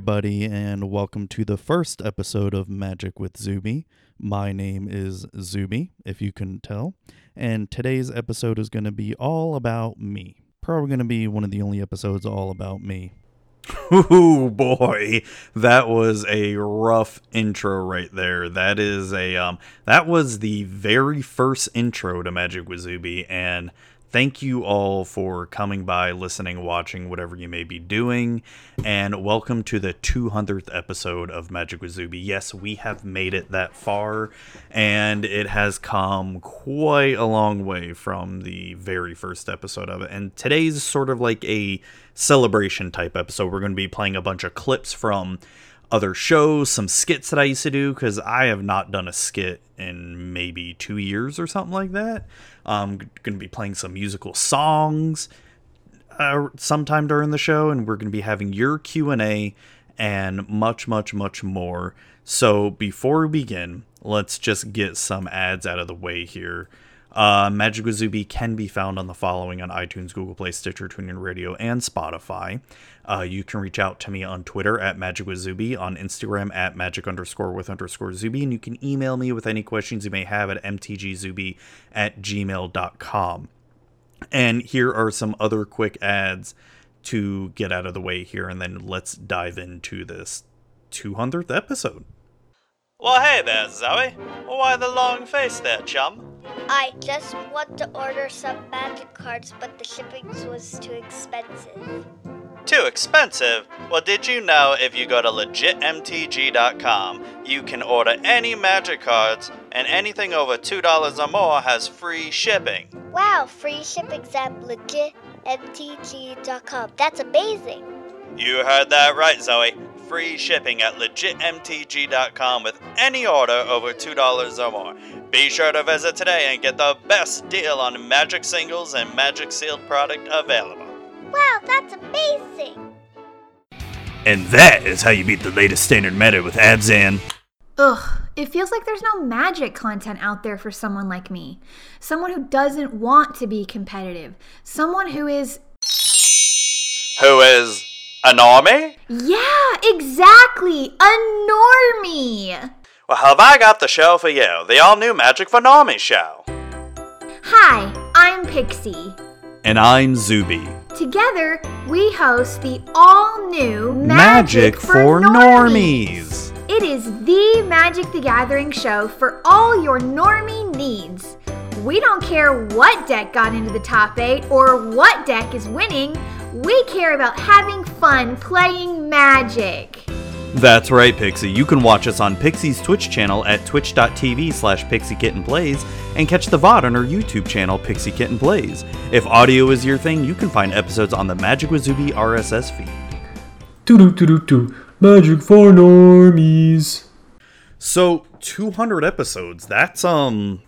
everybody, and welcome to the first episode of Magic with Zuby. My name is Zuby, if you couldn't tell, and today's episode is going to be all about me. Probably going to be one of the only episodes all about me. Ooh boy, that was a rough intro right there. That is a um that was the very first intro to Magic with Zuby and thank you all for coming by, listening, watching, whatever you may be doing, and welcome to the 200th episode of Magic with Zuby. Yes, we have made it that far, and it has come quite a long way from the very first episode of it. And today's sort of like a celebration type episode. We're going to be playing a bunch of clips from other shows, some skits that I used to do because I have not done a skit in maybe two years or something like that. I'm going to be playing some musical songs uh, sometime during the show, and we're going to be having your Q and A and much, much, much more. So before we begin, let's just get some ads out of the way here. Uh, Magic with Zuby can be found on the following on iTunes, Google Play, Stitcher, TuneIn Radio, and Spotify. Uh, you can reach out to me on Twitter at Magic with Zuby, on Instagram at Magic underscore with underscore Zuby, and you can email me with any questions you may have at mtgzuby at gmail.com. And here are some other quick ads to get out of the way here, and then let's dive into this 200th episode. Well, hey there, Zoe. Why the long face there, chum? I just want to order some magic cards, but the shipping was too expensive. Too expensive? Well, did you know if you go to legitmtg.com, you can order any magic cards, and anything over $2 or more has free shipping? Wow, free shipping's at legitmtg.com. That's amazing. You heard that right, Zoe. Free shipping at legitmtg.com with any order over $2 or more. Be sure to visit today and get the best deal on magic singles and magic sealed product available. Wow, that's amazing. And that is how you beat the latest standard meta with Abzan. Ugh, it feels like there's no magic content out there for someone like me. Someone who doesn't want to be competitive. Someone who is. Who is a normie? Yeah, exactly! A normie! Well, have I got the show for you? The all new Magic for Normie show. Hi, I'm Pixie. And I'm Zuby. Together, we host the all new Magic, for normies. It is the Magic the Gathering show for all your normie needs. We don't care what deck got into the top 8 or what deck is winning. We care about having fun playing Magic. That's right, Pixie. You can watch us on Pixie's Twitch channel at twitch.tv slash pixiekittenplays and catch the VOD on our YouTube channel, Pixie Kitten Plays. If audio is your thing, you can find episodes on the Magic with Zuby RSS feed. Doo doo doo doo doo. Magic for normies. So, 200 episodes. That's, um,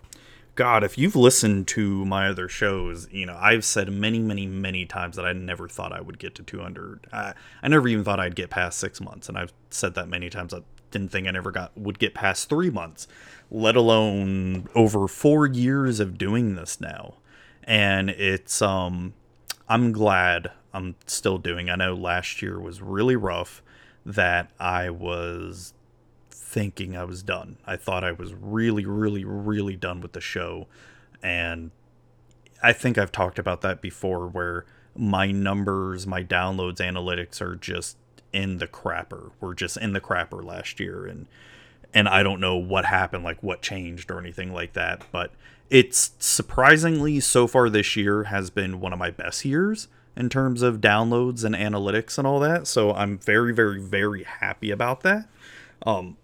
God, if you've listened to my other shows, you know, I've said many, many, many times that I never thought I would get to 200. I, I never even thought I'd get past six months, and I've said that many times. I didn't think I never got would get past three months, let alone over four years of doing this now. And it's, um, I'm glad I'm still doing. I know last year was really rough that I was thinking I was done. I thought I was really, really, really done with the show. And I think I've talked about that before where my numbers, my downloads analytics are just in the crapper. We're just in the crapper last year and and I don't know what happened, like what changed or anything like that, but it's surprisingly so far this year has been one of my best years in terms of downloads and analytics and all that. So I'm very, very, very happy about that. Um,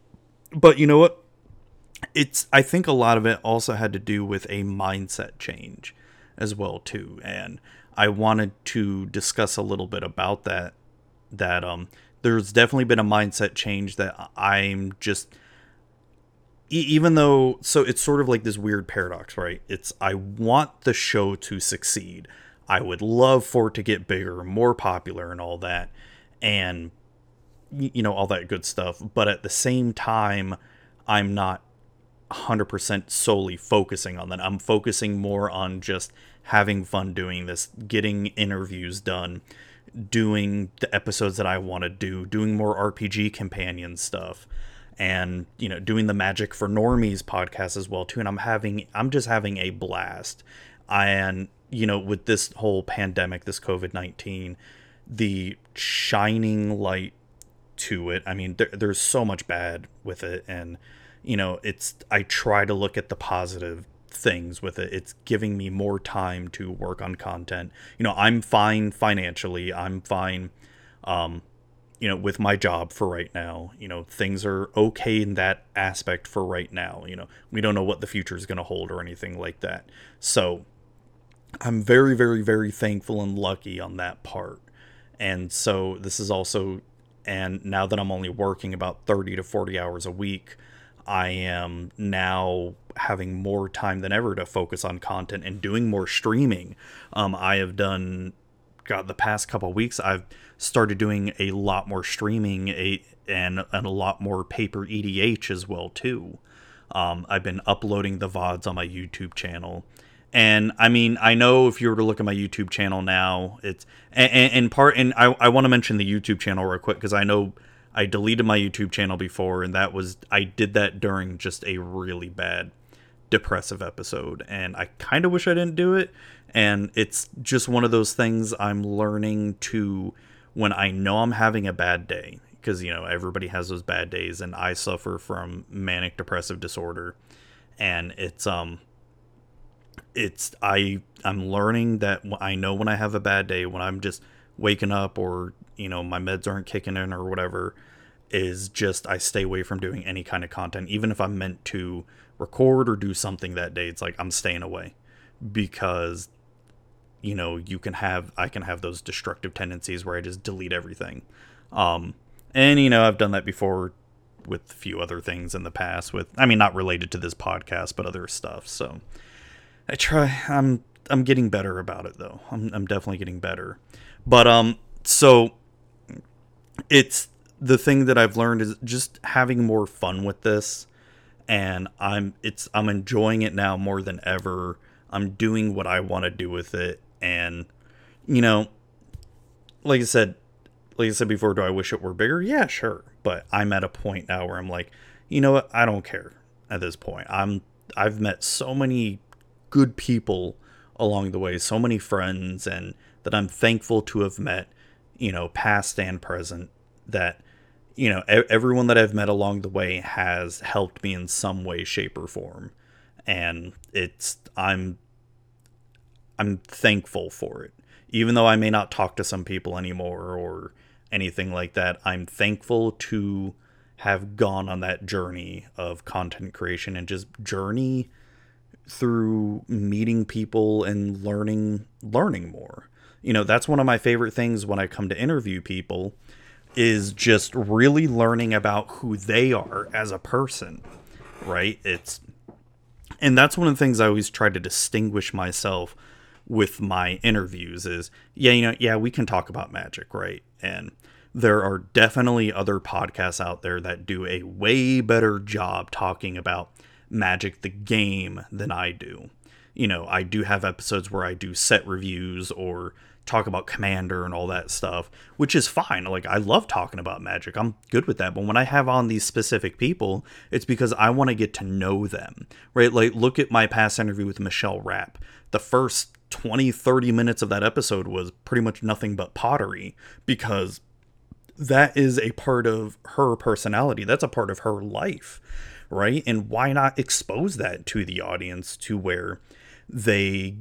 but you know what? It's I think a lot of it also had to do with a mindset change as well too, and I wanted to discuss a little bit about that. That um, there's definitely been a mindset change that I'm just even though so it's sort of like this weird paradox right it's i want the show to succeed i would love for it to get bigger more popular and all that and you know all that good stuff but at the same time i'm not 100% solely focusing on that. I'm focusing more on just having fun doing this getting interviews done doing the episodes that I want to do, doing more RPG companion stuff and you know doing the magic for normies podcast as well too and i'm having i'm just having a blast. And you know with this whole pandemic this covid-19 the shining light to it i mean there, there's so much bad with it and you know it's i try to look at the positive things with it it's giving me more time to work on content you know i'm fine financially i'm fine um you know, with my job for right now. You know, things are okay in that aspect for right now. You know, we don't know what the future is going to hold or anything like that. So I'm very, very, very thankful and lucky on that part. And so this is also, and now that I'm only working about 30 to 40 hours a week, I am now having more time than ever to focus on content and doing more streaming. Um, I have done, God, the past couple weeks, I've started doing a lot more streaming a, and, and a lot more paper EDH as well too. Um, I've been uploading the VODs on my YouTube channel. And I mean, I know if you were to look at my YouTube channel now, it's and, part and I, I want to mention the YouTube channel real quick because I know I deleted my YouTube channel before, and that was I did that during just a really bad depressive episode, and I kind of wish I didn't do it. And it's just one of those things I'm learning to when I know I'm having a bad day, because you know everybody has those bad days, and I suffer from manic depressive disorder, and it's um, it's I I'm learning that I know when I have a bad day, when I'm just waking up or you know my meds aren't kicking in or whatever, is just I stay away from doing any kind of content, even if I'm meant to record or do something that day. It's like I'm staying away because you know you can have i can have those destructive tendencies where i just delete everything um and you know i've done that before with a few other things in the past with i mean not related to this podcast but other stuff so i try i'm i'm getting better about it though. I'm, I'm definitely getting better. But um so it's the thing that i've learned is just having more fun with this and i'm it's i'm enjoying it now more than ever. I'm doing what i want to do with it and you know like i said like i said before do i wish it were bigger? Yeah sure. But i'm at a point now where i'm like you know what? I don't care at this point. I'm i've met so many good people along the way so many friends and that i'm thankful to have met you know past and present that you know everyone that i've met along the way has helped me in some way shape or form and it's i'm I'm thankful for it. Even though I may not talk to some people anymore or anything like that, I'm thankful to have gone on that journey of content creation and just journey through meeting people and learning learning more. You know, that's one of my favorite things when I come to interview people is just really learning about who they are as a person, right? It's and that's one of the things I always try to distinguish myself with my interviews is yeah you know yeah we can talk about magic right and there are definitely other podcasts out there that do a way better job talking about magic the game than i do. You know i do have episodes where i do set reviews or talk about commander and all that stuff which is fine. Like i love talking about magic. I'm good with that. But when i have on these specific people it's because i want to get to know them right? Like look at my past interview with michelle rapp. The first 20, 30 minutes of that episode was pretty much nothing but pottery because that is a part of her personality. That's a part of her life, right? And why not expose that to the audience to where they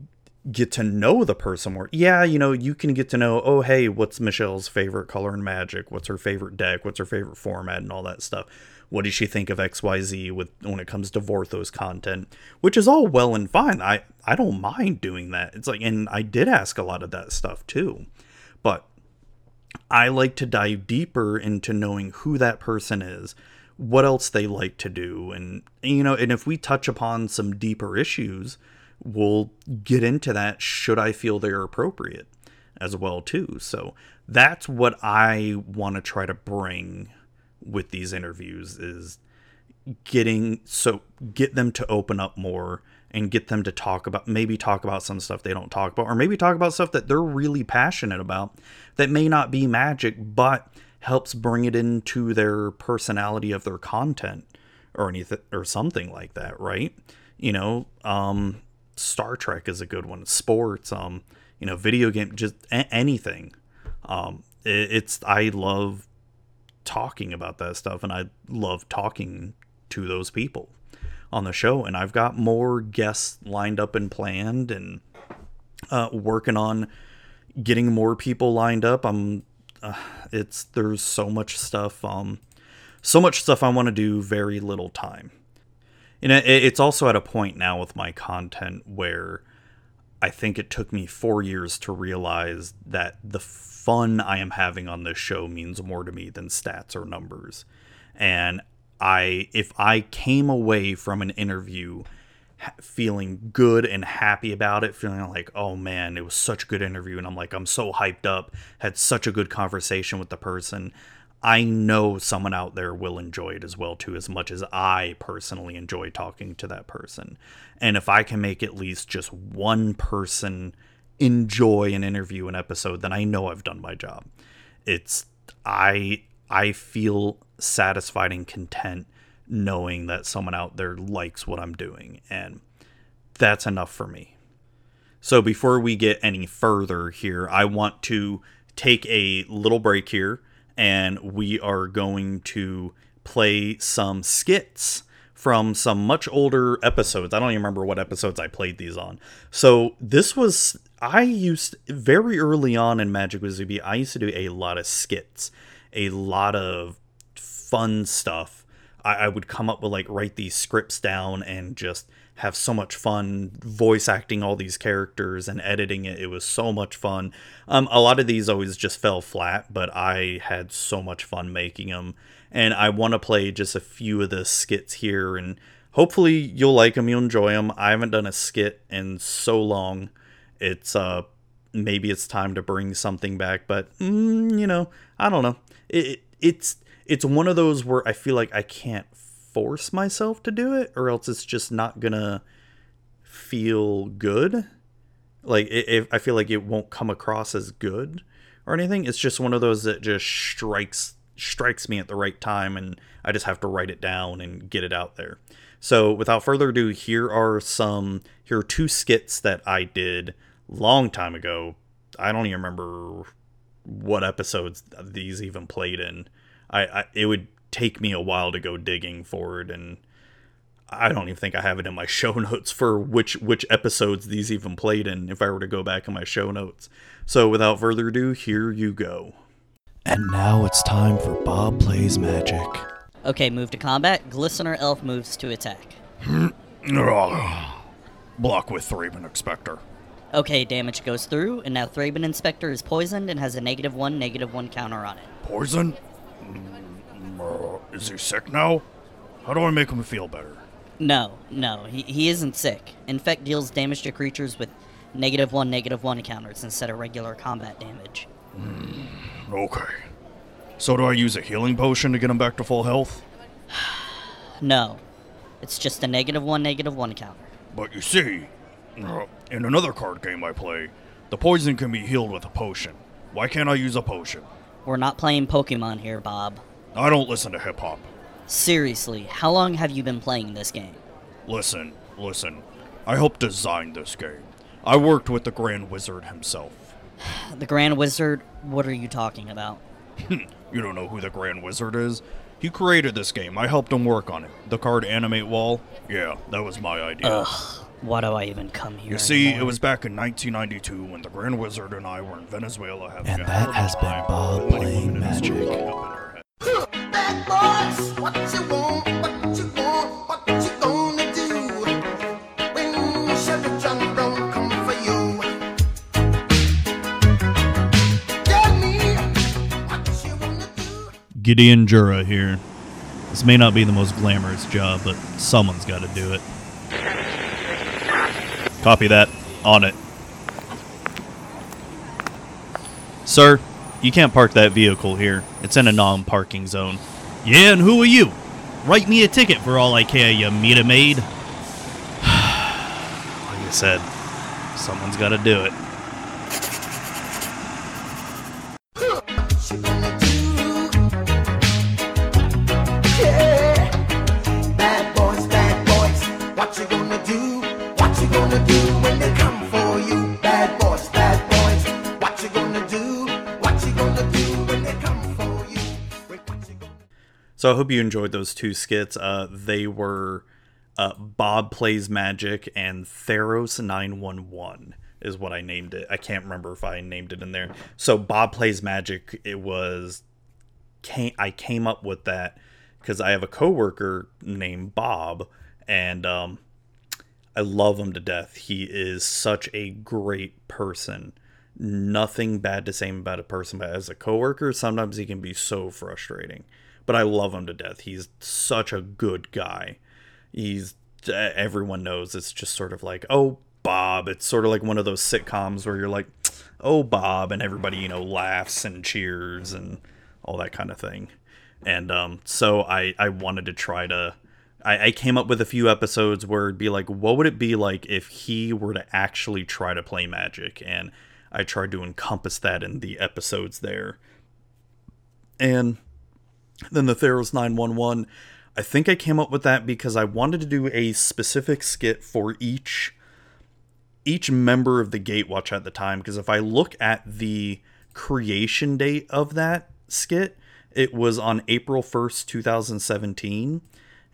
get to know the person more? Yeah, you know, you can get to know, oh, hey, what's Michelle's favorite color in Magic? What's her favorite deck? What's her favorite format and all that stuff what does she think of xyz with when it comes to vorthos content which is all well and fine i i don't mind doing that it's like and i did ask a lot of that stuff too but i like to dive deeper into knowing who that person is what else they like to do. And you know and if we touch upon some deeper issues we'll get into that should i feel they're appropriate as well too. So that's what i want to try to bring with these interviews is getting so get them to open up more and get them to talk about maybe talk about some stuff they don't talk about or maybe talk about stuff that they're really passionate about that may not be magic but helps bring it into their personality of their content or anything or something like that right? You know um star trek is a good one. Sports um you know video game just a- anything. Um it, it's i love talking about that stuff and i love talking to those people on the show. And i've got more guests lined up and planned and uh, working on getting more people lined up. I'm uh, it's there's so much stuff um so much stuff i want to do very little time and it, it's also at a point now with my content where I think it took me four years to realize that the fun I am having on this show means more to me than stats or numbers. And I, if I came away from an interview feeling good and happy about it, feeling like, oh man, it was such a good interview, and I'm like, I'm so hyped up, had such a good conversation with the person. I know someone out there will enjoy it as well too as much as I personally enjoy talking to that person. And if I can make at least just one person enjoy an interview an episode, then I know I've done my job. It's I I feel satisfied and content knowing that someone out there likes what I'm doing and that's enough for me. So before we get any further here, I want to take a little break here and we are going to play some skits from some much older episodes. I don't even remember what episodes I played these on. So this was I used very early on in Magic with Zuby. I used to do a lot of skits, a lot of fun stuff. I, I would come up with like write these scripts down and just have so much fun voice acting all these characters and editing it. It was so much fun. Um, a lot of these always just fell flat, but I had so much fun making them. And I want to play just a few of the skits here, and hopefully you'll like them, you'll enjoy them. I haven't done a skit in so long. It's uh maybe it's time to bring something back, but mm, you know, I don't know. It, it's it's one of those where I feel like I can't force myself to do it or else it's just not gonna feel good. Like if i feel like it won't come across as good or anything. It's just one of those that just strikes strikes me at the right time and i just have to write it down and get it out there. So without further ado here are some here are two skits that i did long time ago. I don't even remember what episodes these even played in i, I it would take me a while to go digging for it and I don't even think I have it in my show notes for which which episodes these even played in if I were to go back in my show notes. So without further ado, here you go. And now it's time for Bob Plays Magic. Okay, move to combat. Glistener Elf moves to attack. Block with Thraben Inspector. Okay, damage goes through, and now Thraben Inspector is poisoned and has a negative one, negative one counter on it. Poison? Mm, uh, is he sick now? How do I make him feel better? No, no, he, he isn't sick. Infect deals damage to creatures with negative one, negative one counters instead of regular combat damage. Okay. So do I use a healing potion to get him back to full health? No, it's just a negative one, negative one counter. But you see, uh, in another card game I play, the poison can be healed with a potion. Why can't I use a potion? We're not playing Pokemon here, Bob. I don't listen to hip hop. Seriously, how long have you been playing this game? Listen, listen. I helped design this game. I worked with the Grand Wizard himself. The Grand Wizard, what are you talking about? Hmm, you don't know who the Grand Wizard is? He created this game. I helped him work on it. The card animate wall? Yeah, that was my idea. Ugh, why do I even come here? You see, anymore? it was back in 1992 when the Grand Wizard and I were in Venezuela having And a that hell of has been time. Bob The playing women in the school magic. up in our head. Bad boys, what you want, what you want, what you gonna do when Chevy John Brown come for you? Tell me what you wanna do. Gideon Jura here. This may not be the most glamorous job, but someone's got to do it. Copy that. On it. Sir, you can't park that vehicle here. It's in a non parking zone. Yeah, and who are you? Write me a ticket for all I care, you meter maid. Like I said, someone's got to do it. So I hope you enjoyed those two skits. Uh, they were uh, Bob Plays Magic and Theros 911 is what I named it. I can't remember if I named it in there. So Bob Plays Magic, it was came, I came up with that because I have a coworker named Bob, and um, I love him to death. He is such a great person. Nothing bad to say about a person, but as a coworker, sometimes he can be so frustrating. But I love him to death. He's such a good guy. He's everyone knows it's just sort of like, oh, Bob. It's sort of like one of those sitcoms where you're like, oh, Bob, and everybody, you know, laughs and cheers and all that kind of thing. And um, so I, I wanted to try to. I, I came up with a few episodes where it'd be like, what would it be like if he were to actually try to play magic? And I tried to encompass that in the episodes there. And then the Theros 911, I think I came up with that because I wanted to do a specific skit for each each member of the Gatewatch at the time because if I look at the creation date of that skit, it was on April 1st, 2017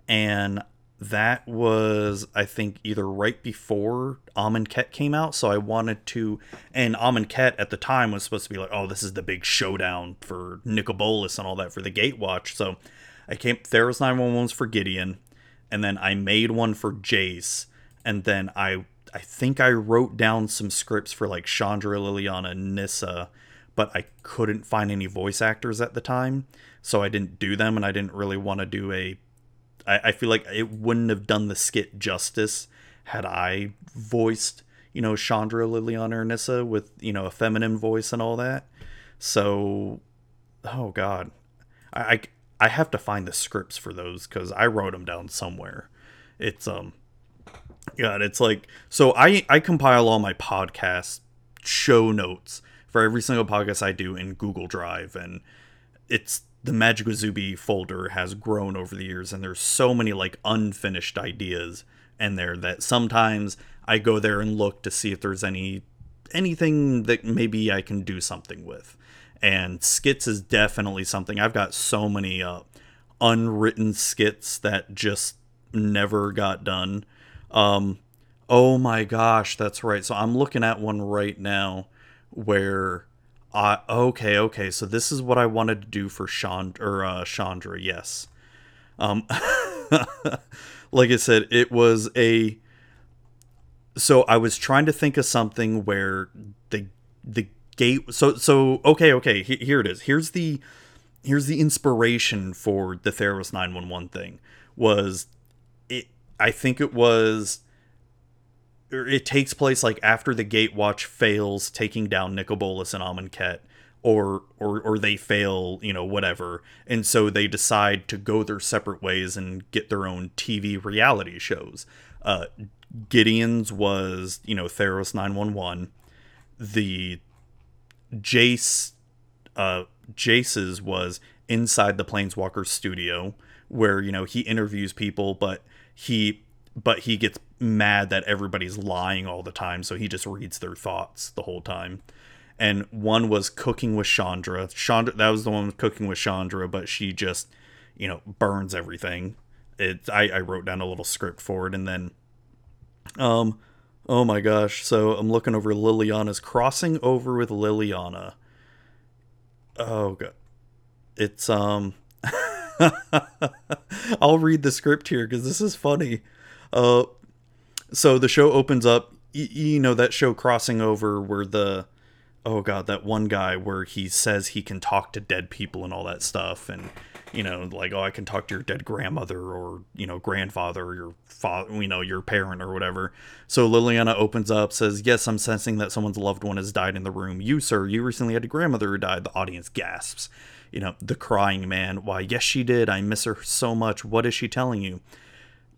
and that was I think either right before Amonkhet came out, so I wanted to and Amonkhet at the time was supposed to be like, oh, this is the big showdown for Nicol Bolas and all that for the Gatewatch. So I came Theros 911's for Gideon, and then I made one for Jace, and then I I think I wrote down some scripts for like Chandra, Liliana, Nissa, but I couldn't find any voice actors at the time, so I didn't do them, and I didn't really want to do a I, I feel like it wouldn't have done the skit justice had I voiced, you know, Chandra, Liliana, or Nissa with, you know, a feminine voice and all that. So, oh God. I, I, I have to find the scripts for those because I wrote them down somewhere. It's, um, God, it's like, so I, I compile all my podcast show notes for every single podcast I do in Google Drive, and it's the Magic Zuby folder has grown over the years, and there's so many like unfinished ideas in there that sometimes I go there and look to see if there's any anything that maybe I can do something with. And skits is definitely something. I've got so many uh, unwritten skits that just never got done. Um, oh my gosh, that's right. So I'm looking at one right now where okay, okay. So this is what I wanted to do for or uh, Chandra. Yes. Um, like I said, it was a. So I was trying to think of something where the the gate. So so okay okay he- here it is. Here's the here's the inspiration for the Theros nine one one thing. Was it? I think it was it takes place like after the Gatewatch fails taking down Nicol Bolas and Amonkhet, or or or they fail, you know, whatever, and so they decide to go their separate ways and get their own TV reality shows. Uh, Gideon's was you know Theros nine one one, the Jace, uh, Jace's was inside the Planeswalker studio where you know he interviews people, but he but he gets mad that everybody's lying all the time, so he just reads their thoughts the whole time. And one was cooking with Chandra. Chandra that was the one cooking with Chandra, but she just, you know, burns everything. It I, I wrote down a little script for it and then um oh my gosh, so I'm looking over Liliana's crossing over with Liliana. Oh god. It's um I'll read the script here because this is funny. Uh, so the show opens up. You know that show crossing over where the oh god that one guy where he says he can talk to dead people and all that stuff and you know like oh i can talk to your dead grandmother or you know grandfather or your father you know your parent or whatever. So liliana opens up says yes i'm sensing that someone's loved one has died in the room. You sir you recently had a grandmother who died. The audience gasps. You know the crying man why yes she did. I miss her so much. What is she telling you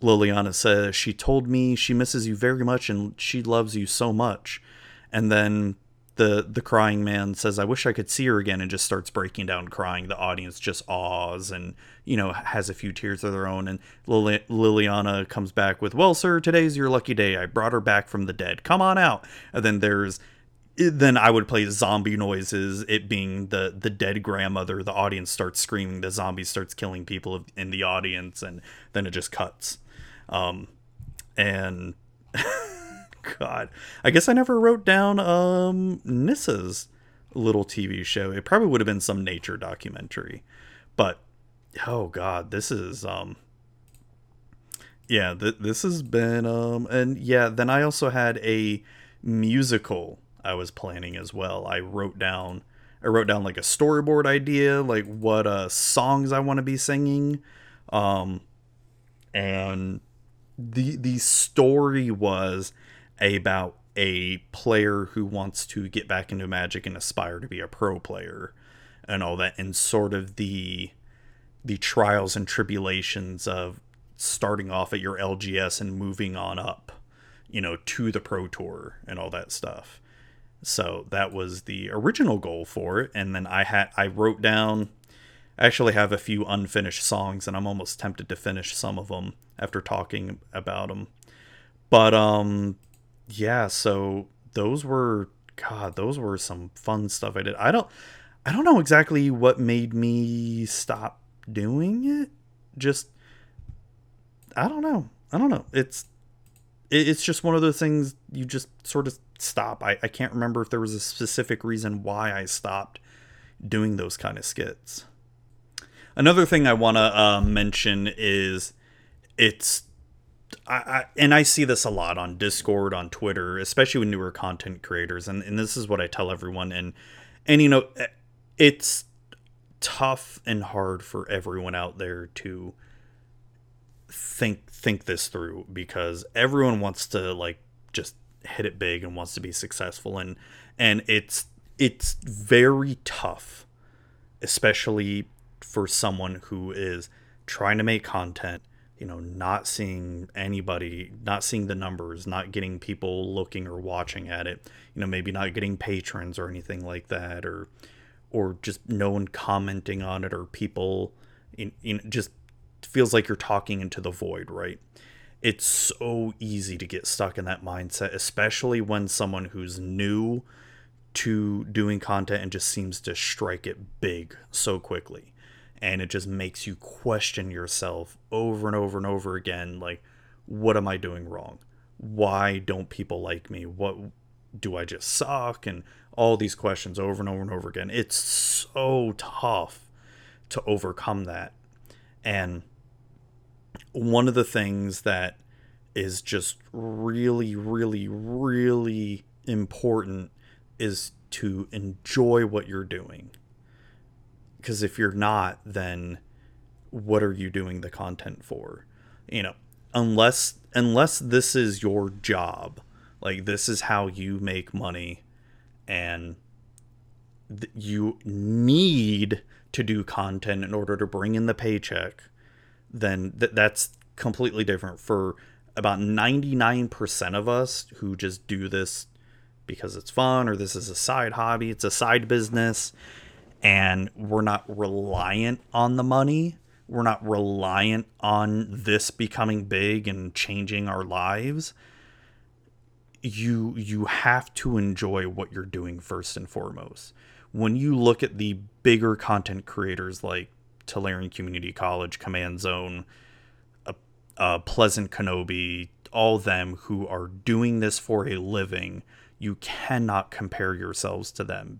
Liliana says she told me she misses you very much and she loves you so much. And then the the crying man says, "I wish I could see her again," and just starts breaking down crying. The audience just awes and you know has a few tears of their own. And Lili- Liliana comes back with, "Well, sir, today's your lucky day. I brought her back from the dead. Come on out." And then there's eh, then I would play zombie noises, it being the the dead grandmother. The audience starts screaming. The zombie starts killing people in the audience, and then it just cuts. Um, and God, I guess I never wrote down um Nissa's little TV show. It probably would have been some nature documentary, but oh God, this is um. Yeah, th- this has been um, and yeah. Then I also had a musical I was planning as well. I wrote down I wrote down like a storyboard idea, like what uh songs I want to be singing. Um and the the story was about a player who wants to get back into magic and aspire to be a pro player and all that and sort of the the trials and tribulations of starting off at your LGS and moving on up, you know, to the pro tour and all that stuff. So that was the original goal for it. And then I had I wrote down I actually have a few unfinished songs and I'm almost tempted to finish some of them after talking about them. But um yeah, so those were god, those were some fun stuff I did. I don't I don't know exactly what made me stop doing it. Just I don't know. I don't know. It's it's just one of those things you just sort of stop. I, I can't remember if there was a specific reason why I stopped doing those kind of skits. Another thing I want to uh, mention is it's I, I, and I see this a lot on Discord, on Twitter, especially with newer content creators, and, and this is what I tell everyone. And and you know, it's tough and hard for everyone out there to think think this through because everyone wants to like just hit it big and wants to be successful and and it's it's very tough especially for someone who is trying to make content you know not seeing anybody not seeing the numbers not getting people looking or watching at it you know maybe not getting patrons or anything like that or or just no one commenting on it or people in, in just feels like you're talking into the void right it's so easy to get stuck in that mindset, especially when someone who's new to doing content and just seems to strike it big so quickly. And it just makes you question yourself over and over and over again like, what am I doing wrong? Why don't people like me? What do I just suck? And all these questions over and over and over again. It's so tough to overcome that. And one of the things that is just really, really, really important is to enjoy what you're doing. Because if you're not, then what are you doing the content for? You know, unless unless this is your job, like this is how you make money, and th- you need to do content in order to bring in the paycheck then th- that's completely different for about 99% of us who just do this because it's fun or this is a side hobby, it's a side business, and we're not reliant on the money. We're not reliant on this becoming big and changing our lives. You you have to enjoy what you're doing first and foremost. When you look at the bigger content creators like Tolarian Community College, Command Zone, uh, uh, Pleasant Kenobi, all them who are doing this for a living, you cannot compare yourselves to them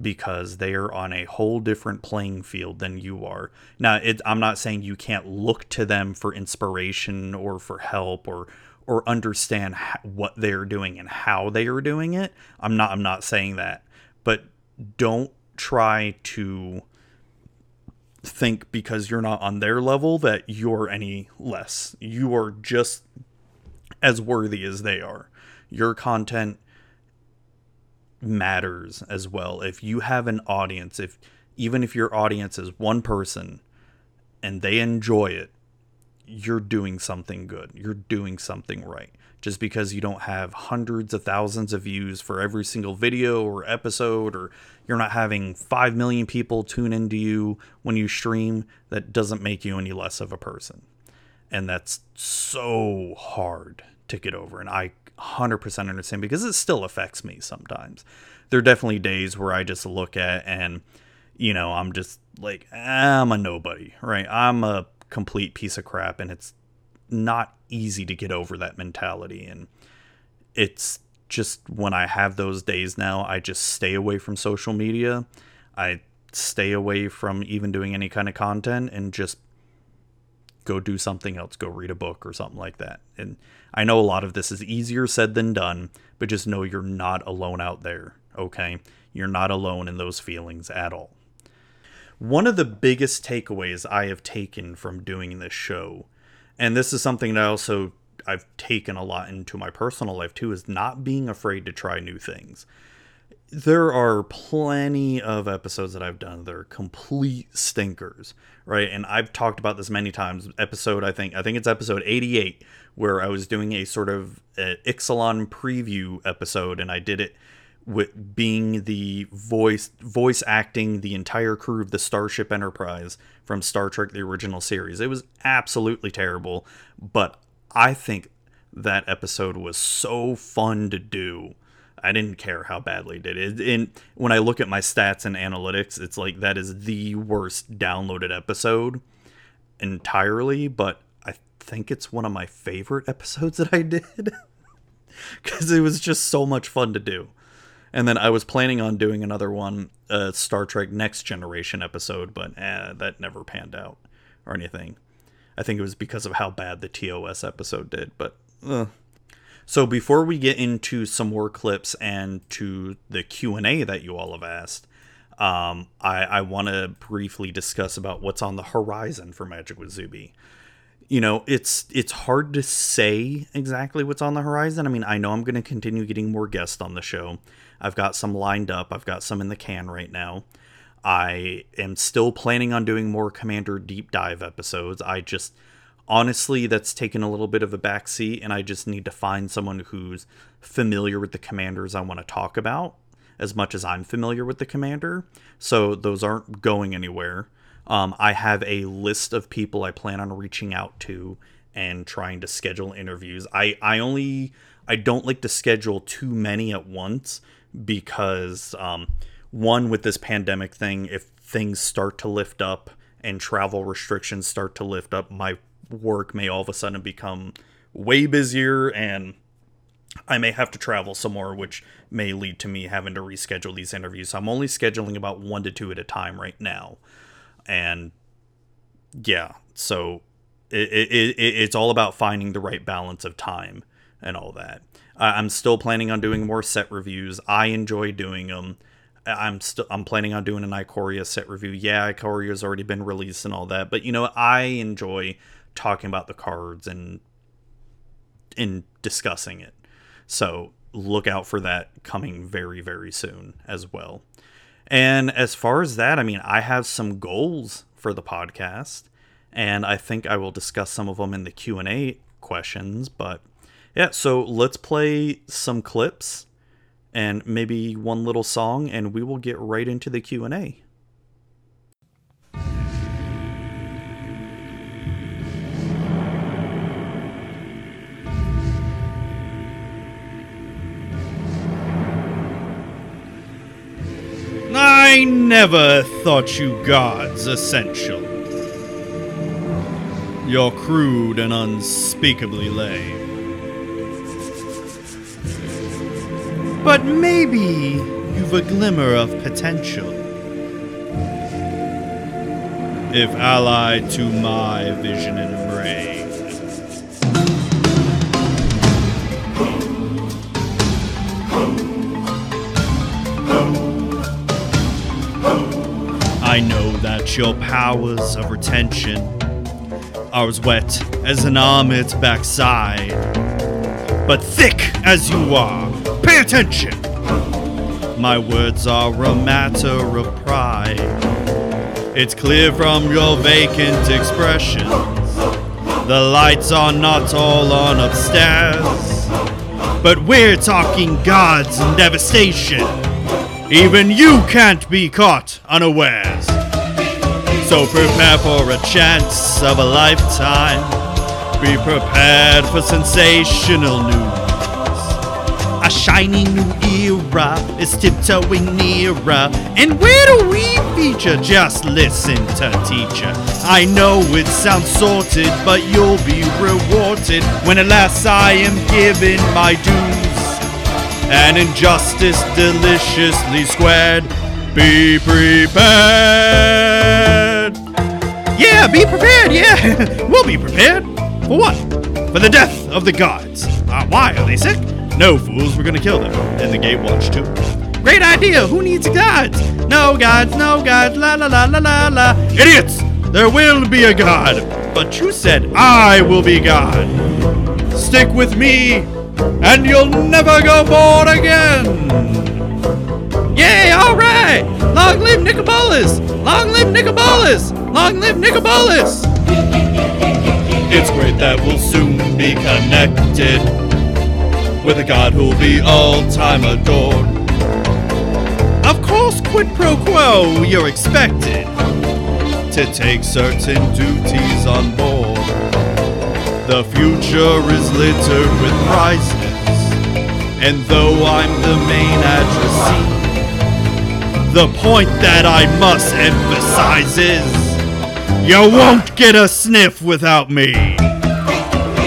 because they are on a whole different playing field than you are. Now, it, I'm not saying you can't look to them for inspiration or for help or or understand what they're doing and how they are doing it. I'm not I'm not saying that. But don't try to think because you're not on their level that you're any less. You are just as worthy as they are. Your content matters as well. If you have an audience, if even if your audience is one person and they enjoy it, you're doing something good. You're doing something right. Just because you don't have hundreds of thousands of views for every single video or episode, or you're not having 5 million people tune into you when you stream, that doesn't make you any less of a person. And that's so hard to get over. And I 100% understand because it still affects me sometimes. There are definitely days where I just look at and, you know, I'm just like, I'm a nobody, right? I'm a complete piece of crap. And it's not easy to get over that mentality. And it's just when I have those days now, I just stay away from social media. I stay away from even doing any kind of content and just go do something else, go read a book or something like that. And I know a lot of this is easier said than done, but just know you're not alone out there, okay? You're not alone in those feelings at all. One of the biggest takeaways I have taken from doing this show, and this is something that I also I've taken a lot into my personal life too, is not being afraid to try new things there are plenty of episodes that I've done that are complete stinkers, right? And I've talked about this many times. Episode, I think, I think it's episode 88, where I was doing a sort of uh, Ixalan preview episode, and I did it with being the voice voice acting the entire crew of the Starship Enterprise from Star Trek: The Original Series. It was absolutely terrible, but I think that episode was so fun to do I didn't care how badly it did. It, and when I look at my stats and analytics, it's like that is the worst downloaded episode entirely, but I think it's one of my favorite episodes that I did because it was just so much fun to do. And then I was planning on doing another one, a Star Trek Next Generation episode, but eh, that never panned out or anything. I think it was because of how bad the TOS episode did, but uh, so before we get into some more clips and to the Q and A that you all have asked, um, I, I want to briefly discuss about what's on the horizon for Magic with Zuby. You know, it's it's hard to say exactly what's on the horizon. I mean, I know I'm going to continue getting more guests on the show. I've got some lined up. I've got some in the can right now. I am still planning on doing more Commander deep dive episodes. I just honestly that's taken a little bit of a backseat and i just need to find someone who's familiar with the commanders i want to talk about as much as i'm familiar with the commander. So those aren't going anywhere. Um, i have a list of people i plan on reaching out to and trying to schedule interviews. I i only i don't like to schedule too many at once because um, one with this pandemic thing if things start to lift up and travel restrictions start to lift up my work may all of a sudden become way busier and I may have to travel some more, which may lead to me having to reschedule these interviews. I'm only scheduling about one to two at a time right now. And yeah, so it, it, it it's all about finding the right balance of time and all that. I'm still planning on doing more set reviews. I enjoy doing them. I'm still I'm planning on doing an Ikoria set review. Yeah, Ikoria's already been released and all that, but you know I enjoy talking about the cards and in discussing it. So look out for that coming very very soon as well. And as far as that, I mean, I have some goals for the podcast and I think I will discuss some of them in the Q&A questions, but yeah, so let's play some clips and maybe one little song and we will get right into the Q&A. I never thought you gods essential. You're crude and unspeakably lame. But maybe you've a glimmer of potential. If allied to my vision and brain. Your powers of retention are as wet as an armored backside, but thick as you are. Pay attention! My words are a matter of pride. It's clear from your vacant expressions The lights are not all on upstairs. But we're talking gods and devastation. Even you can't be caught unawares. So prepare for a chance of a lifetime. Be prepared for sensational news. A shiny new era is tiptoeing nearer. And where do we feature? Just listen to teacher. I know it sounds sorted, but you'll be rewarded when at last I am given my dues. And injustice deliciously squared. Be prepared. Yeah, be prepared, yeah. we'll be prepared. For what? For the death of the gods. Uh, why? Are they sick? No, fools, we're gonna kill them. And the Gatewatch, too. Great idea! Who needs gods? No gods, no gods, la la la la la la. Idiots! There will be a god! But you said I will be god. Stick with me, and you'll never go bored again! Yay, alright! Long live Nicol Bolas! Long live Nicol Bolas! Long live Nicol Bolas! It's great that we'll soon be connected with a god who'll be all time adored. Of course, quid pro quo, you're expected to take certain duties on board. The future is littered with prizes, and though I'm the main addressee, the point that I must emphasize is you won't get a sniff without me.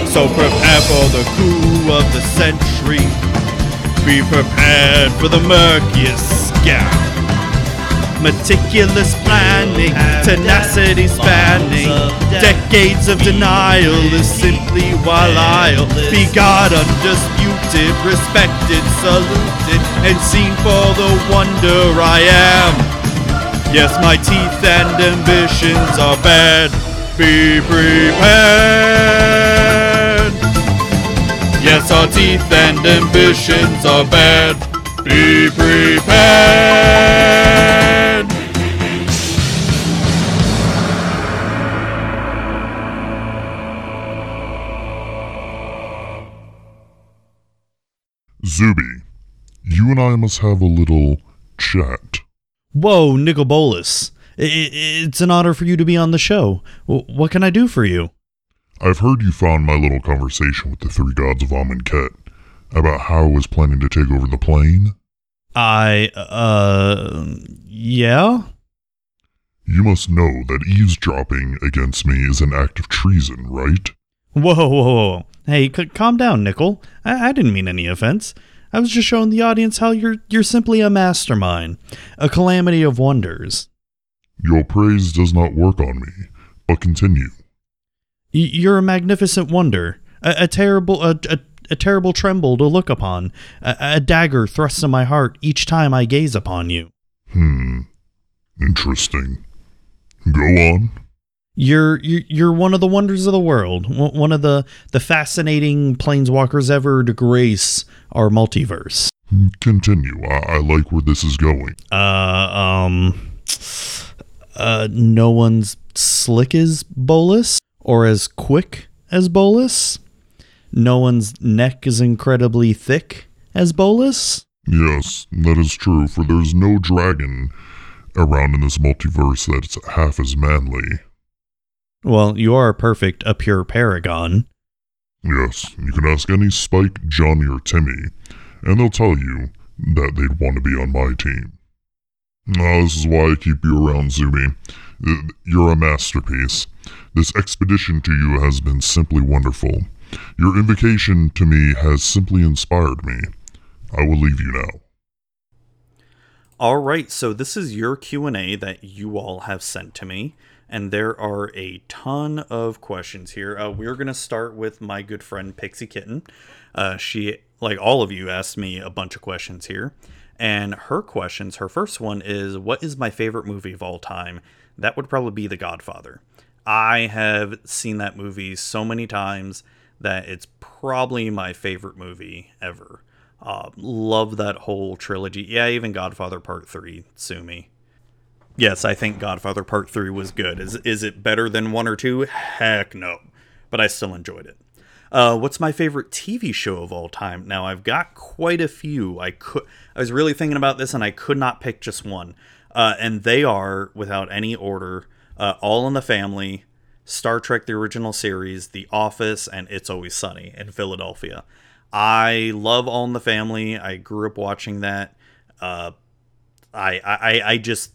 So prepare for the coup of the century. Be prepared for the murkiest scam. Meticulous planning, tenacity spanning, decades of denial is simply while I'll be God undisputed, respected, saluted, and seen for the wonder I am. Yes, my teeth and ambitions are bad. Be prepared. Yes, our teeth and ambitions are bad. Be prepared. Zuby, you and I must have a little chat. Whoa, Nicol Bolas. It's an honor for you to be on the show. What can I do for you? I've heard you found my little conversation with the three gods of Amonkhet about how I was planning to take over the plane. I, uh, yeah? You must know that eavesdropping against me is an act of treason, right? Whoa, whoa, whoa. Hey, c- calm down, Nicol. I-, I didn't mean any offense. I was just showing the audience how you're you're simply a mastermind, a calamity of wonders. Your praise does not work on me, but continue. Y- you're a magnificent wonder, a, a terrible a, a, a terrible tremble to look upon, a, a dagger thrust in my heart each time I gaze upon you. Hmm. Interesting. Go on. You're you're, you're one of the wonders of the world, one one of the the fascinating planeswalkers ever to grace our multiverse. Continue. I, I like where this is going. Uh, um, uh, no one's slick as Bolas or as quick as Bolas. No one's neck is incredibly thick as Bolus. Yes, that is true, for there's no dragon around in this multiverse that's half as manly. Well, you are perfect, a pure paragon. Yes, you can ask any Spike, Johnny, or Timmy, and they'll tell you that they'd want to be on my team. Now, this is why I keep you around, Zumi. Uh, You're a masterpiece. This expedition to you has been simply wonderful. Your invocation to me has simply inspired me. I will leave you now. All right, so this is your Q&A that you all have sent to me, and there are a ton of questions here. Uh, we're going to start with my good friend Pixie Kitten. Uh, she, like all of you, asked me a bunch of questions here, and her questions, her first one is, what is my favorite movie of all time? That would probably be The Godfather. I have seen that movie so many times that it's probably my favorite movie ever. Uh, love that whole trilogy. Yeah, even Godfather Part 3, sue me. Yes, I think Godfather Part 3 was good. Is is it better than 1 or 2? Heck no. but I still enjoyed it. Uh, what's my favorite TV show of all time? Now I've got quite a few. I could I was really thinking about this and I could not pick just one. Uh, and they are without any order, uh, All in the Family, Star Trek: The Original Series, The Office, and It's Always Sunny in Philadelphia. I love All in the Family. I grew up watching that. Uh, I, I I just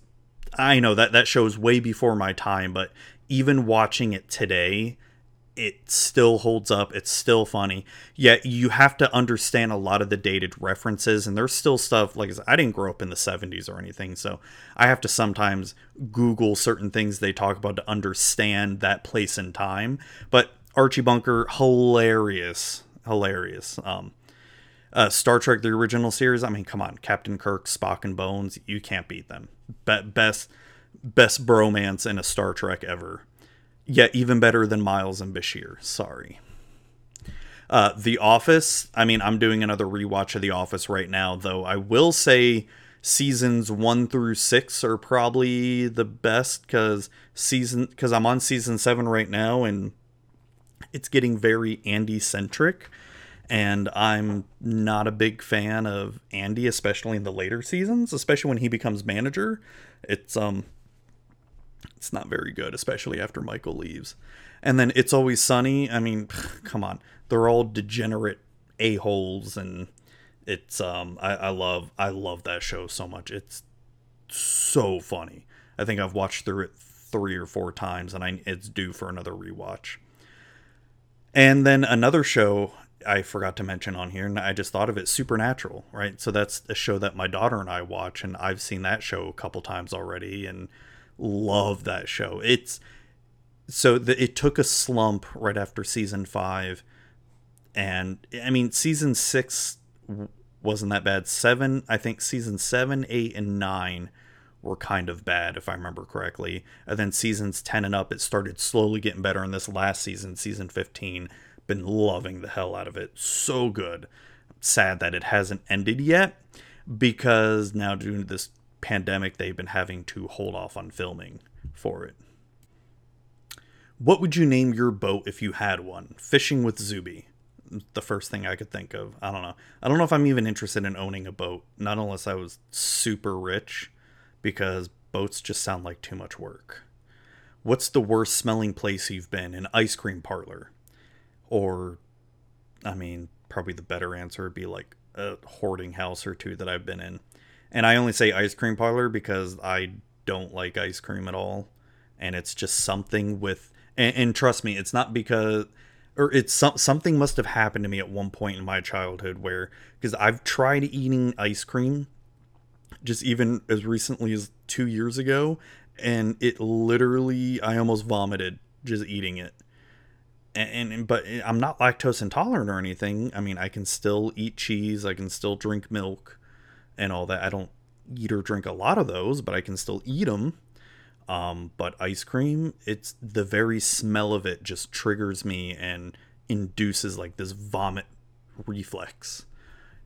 I know that that show is way before my time, but even watching it today, it still holds up. It's still funny. Yet you have to understand a lot of the dated references, and there's still stuff like I said, I didn't grow up in the 70s or anything, so I have to sometimes Google certain things they talk about to understand that place and time. But Archie Bunker, hilarious, hilarious. Um, uh, Star Trek: The Original Series. I mean, come on, Captain Kirk, Spock, and Bones. You can't beat them. Be- best, best bromance in a Star Trek ever. Yet even better than Miles and Bashir. Sorry. Uh, the Office. I mean, I'm doing another rewatch of The Office right now, though. I will say seasons one through six are probably the best because season because I'm on season seven right now and it's getting very Andy centric and I'm not a big fan of Andy, especially in the later seasons, especially when he becomes manager. It's um it's not very good, especially after Michael leaves. And then It's Always Sunny, I mean, come on. They're all degenerate a-holes and it's um I, I love I love that show so much. It's so funny. I think I've watched through it three or four times and I it's due for another rewatch. And then another show I forgot to mention on here, and I just thought of it Supernatural, right? So that's a show that my daughter and I watch, and I've seen that show a couple times already and love that show. It's so the, it took a slump right after season five, and I mean, season six wasn't that bad. Seven, I think season seven, eight, and nine were kind of bad, if I remember correctly. And then seasons 10 and up, it started slowly getting better. in this last season, season 15, been loving the hell out of it. So good. Sad that it hasn't ended yet because now due to this pandemic, they've been having to hold off on filming for it. What would you name your boat if you had one? Fishing with Zuby. The first thing I could think of. I don't know. I don't know if I'm even interested in owning a boat, not unless I was super rich, because boats just sound like too much work. What's the worst smelling place you've been? An ice cream parlor. Or, I mean, probably the better answer would be like a hoarding house or two that I've been in. And I only say ice cream parlor because I don't like ice cream at all. And it's just something with, and, and trust me, it's not because, or it's some, something must have happened to me at one point in my childhood where, because I've tried eating ice cream just even as recently as two years ago, and it literally, I almost vomited just eating it and, and, but I'm not lactose intolerant or anything. I mean, I can still eat cheese, I can still drink milk and all that. I don't eat or drink a lot of those, but I can still eat them. Um, but ice cream, it's the very smell of it just triggers me and induces like this vomit reflex.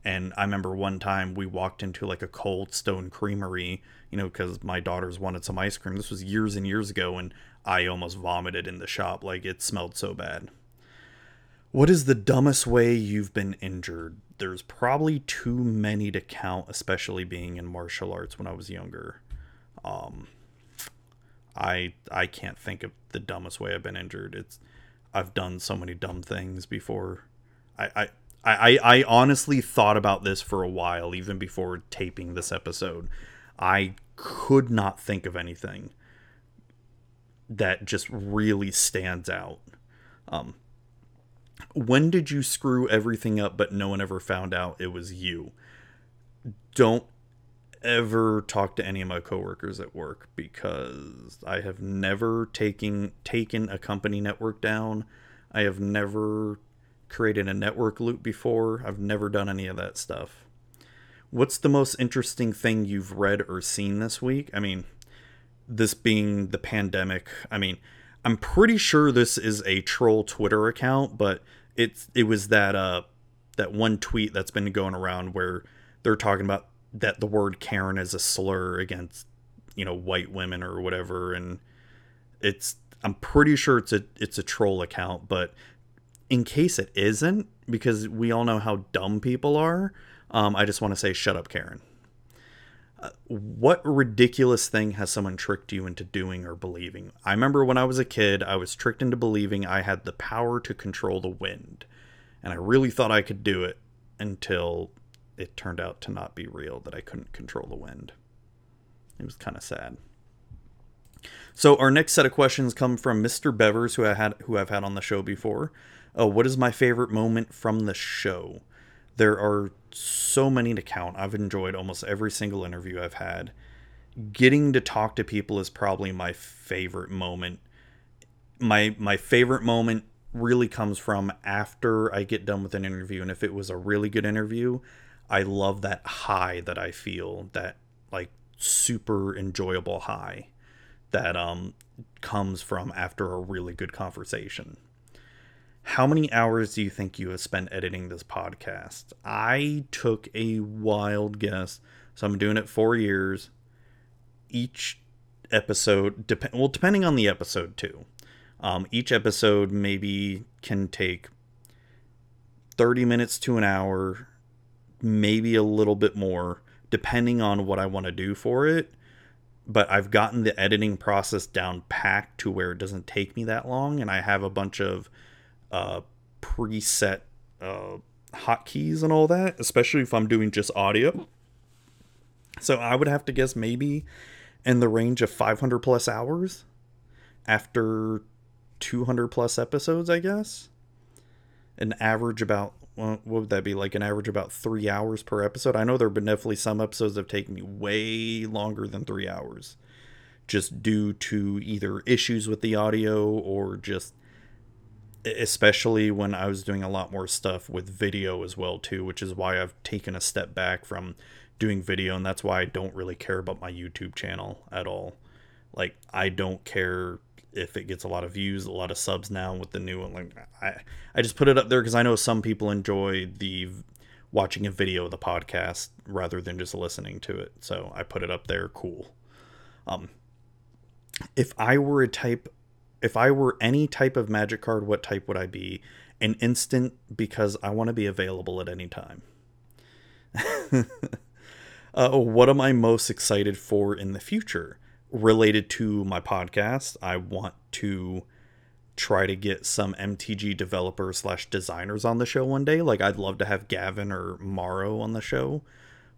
And I remember one time we walked into like a cold stone creamery, you know, because my daughters wanted some ice cream. This was years and years ago, and I almost vomited in the shop. Like it smelled so bad. What is the dumbest way you've been injured? There's probably too many to count, especially being in martial arts when I was younger. Um, I I can't think of the dumbest way I've been injured. It's I've done so many dumb things before. I, I I, I honestly thought about this for a while, even before taping this episode. I could not think of anything that just really stands out. Um, when did you screw everything up but no one ever found out it was you? Don't ever talk to any of my coworkers at work because I have never taken taken a company network down. I have never created a network loop before. I've never done any of that stuff. What's the most interesting thing you've read or seen this week? I mean, this being the pandemic, I mean, I'm pretty sure this is a troll Twitter account, but it's it was that uh that one tweet that's been going around where they're talking about that the word Karen is a slur against you know white women or whatever, and it's I'm pretty sure it's a it's a troll account, but in case it isn't, because we all know how dumb people are, um, I just want to say, shut up, Karen. What ridiculous thing has someone tricked you into doing or believing? I remember when I was a kid, I was tricked into believing I had the power to control the wind, and I really thought I could do it until it turned out to not be real that I couldn't control the wind. It was kind of sad. So our next set of questions come from Mr. Bevers, who I had who I've had on the show before. Uh, what is my favorite moment from the show? There are so many to count. I've enjoyed almost every single interview I've had. Getting to talk to people is probably my favorite moment. My my favorite moment really comes from after I get done with an interview and if it was a really good interview, I love that high that I feel, that like super enjoyable high that um comes from after a really good conversation. How many hours do you think you have spent editing this podcast? I took a wild guess. So I'm doing it 4 years. Each episode dep- well depending on the episode too. Um, each episode maybe can take 30 minutes to an hour, maybe a little bit more, depending on what I want to do for it but I've gotten the editing process down packed to where it doesn't take me that long, and I have a bunch of uh, preset uh, hotkeys and all that, especially if I'm doing just audio. So I would have to guess maybe in the range of 500 plus hours after 200 plus episodes, I guess. An average about what would that be like an average about three hours per episode i know there have been definitely some episodes that have taken me way longer than three hours just due to either issues with the audio or just especially when i was doing a lot more stuff with video as well too which is why i've taken a step back from doing video and that's why i don't really care about my youtube channel at all like i don't care if it gets a lot of views, a lot of subs now with the new one. Like I, I just put it up there because I know some people enjoy the watching a video of the podcast rather than just listening to it. So I put it up there. Cool. Um, if I were a type, if I were any type of magic card, what type would I be? An instant because I want to be available at any time. uh, what am I most excited for in the future? related to my podcast, I want to try to get some MTG developers slash designers on the show one day. Like I'd love to have Gavin or Maro on the show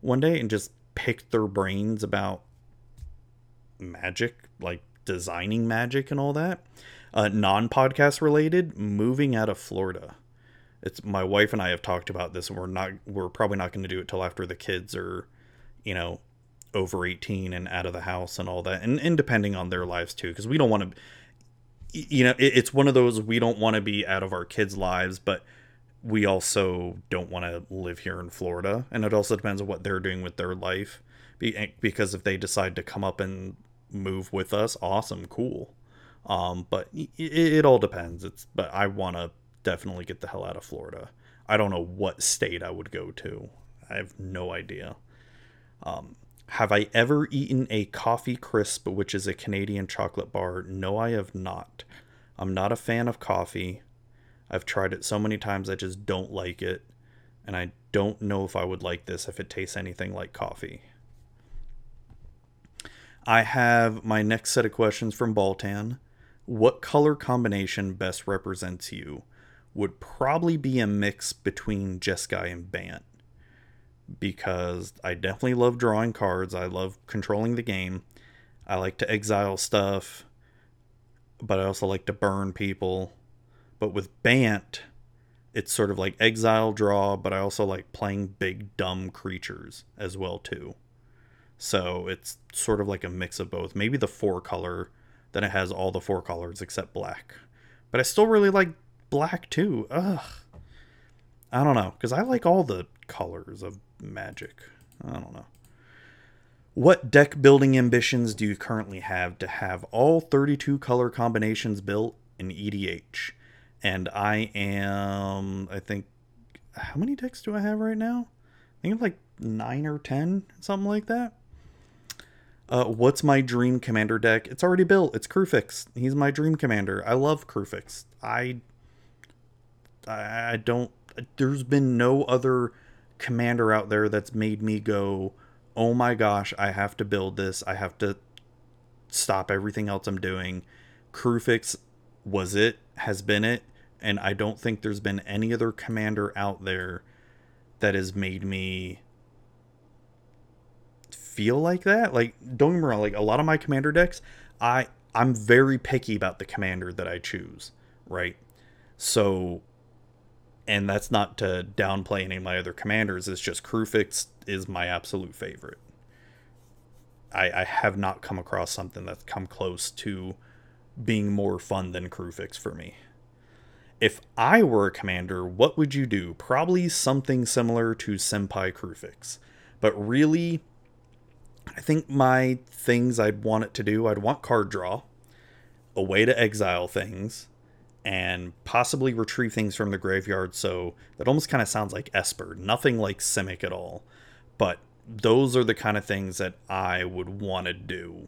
one day and just pick their brains about magic, like designing magic and all that. Uh, non-podcast related, moving out of Florida. It's my wife and I have talked about this, and we're not. We're probably not going to do it till after the kids are, you know, over 18 and out of the house and all that and, and depending on their lives too because we don't want to you know it, it's one of those we don't want to be out of our kids lives but we also don't want to live here in florida and it also depends on what they're doing with their life eh, because if they decide to come up and move with us awesome cool um, but it, it all depends it's but i want to definitely get the hell out of florida i don't know what state i would go to i have no idea um, have I ever eaten a coffee crisp, which is a Canadian chocolate bar? No, I have not. I'm not a fan of coffee. I've tried it so many times I just don't like it. And I don't know if I would like this if it tastes anything like coffee. I have my next set of questions from Baltan. What color combination best represents you? Would probably be a mix between Jeskai and Bant because I definitely love drawing cards. I love controlling the game. I like to exile stuff, but I also like to burn people. But with Bant, it's sort of like exile draw, but I also like playing big dumb creatures as well too. So it's sort of like a mix of both. Maybe the four color, then it has all the four colors except black. But I still really like black too. Ugh. I don't know, because I like all the colors of magic. I don't know. What deck building ambitions do you currently have to have all 32 color combinations built in EDH? And I am, I think, how many decks do I have right now? I think like nine or 10, something like that. Uh, what's my dream commander deck? It's already built. It's Kruphix. He's my dream commander. I love Kruphix. I I don't there's been no other commander out there that's made me go, "Oh my gosh, I have to build this. I have to stop everything else I'm doing." Kruphix was it, has been it, and I don't think there's been any other commander out there that has made me feel like that. Like, don't get me wrong, like a lot of my commander decks, I I'm very picky about the commander that I choose, right? So and that's not to downplay any of my other commanders, it's just Kruphix is my absolute favorite. I, I have not come across something that's come close to being more fun than Kruphix for me. If I were a commander, what would you do? Probably something similar to Senpai Kruphix. But really, I think my things I'd want it to do, I'd want card draw, a way to exile things, and possibly retrieve things from the graveyard. So that almost kind of sounds like Esper. Nothing like Simic at all. But those are the kind of things that I would want to do.